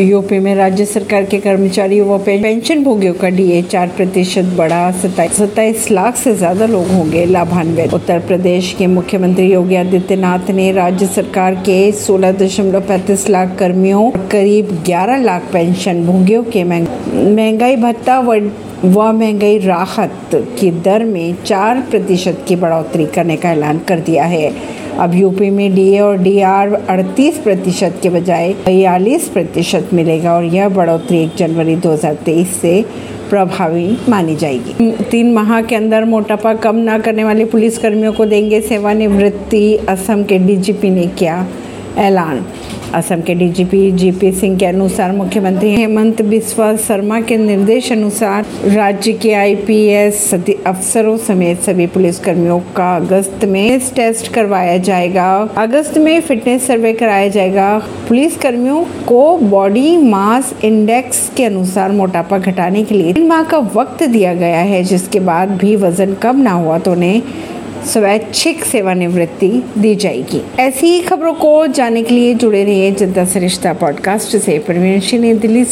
UP में राज्य सरकार के कर्मचारियों व पेंशन भोगियों का डीए चार प्रतिशत बढ़ा सत्ताईस लाख से ज़्यादा लोग होंगे लाभान्वित। उत्तर प्रदेश के मुख्यमंत्री योगी आदित्यनाथ ने राज्य सरकार के सोलह दशमलव पैंतीस लाख कर्मियों, करीब ग्यारह लाख पेंशन भोगियों के महँगाई भत्ता व व महँगाई राहत की दर में चार प्रतिशत की बढ़ोतरी करने का ऐलान कर दिया है। अब यूपी में डीए और डीआर अड़तीस प्रतिशत के बजाय बयालीस प्रतिशत मिलेगा और यह बढ़ोतरी एक जनवरी 2023 से प्रभावी मानी जाएगी। तीन माह के अंदर मोटापा कम ना करने वाले पुलिस कर्मियों को देंगे सेवानिवृत्ति, असम के डीजीपी ने किया ऐलान। असम के डीजीपी जीपी सिंह के अनुसार मुख्यमंत्री हेमंत बिस्वा शर्मा के निर्देश अनुसार राज्य के आईपीएस अफसरों समेत सभी पुलिस कर्मियों का अगस्त में टेस्ट करवाया जाएगा। अगस्त में फिटनेस सर्वे कराया जाएगा। पुलिस कर्मियों को बॉडी मास इंडेक्स के अनुसार मोटापा घटाने के लिए तीन माह का वक्त दिया गया है, जिसके बाद भी वज़न कम ना हुआ तो उन्हें स्वैच्छिक सेवानिवृत्ति दी जाएगी। ऐसी ही खबरों को जानने के लिए जुड़े रहिए जनता सरिश्ता पॉडकास्ट से। परवीन दिल्ली से।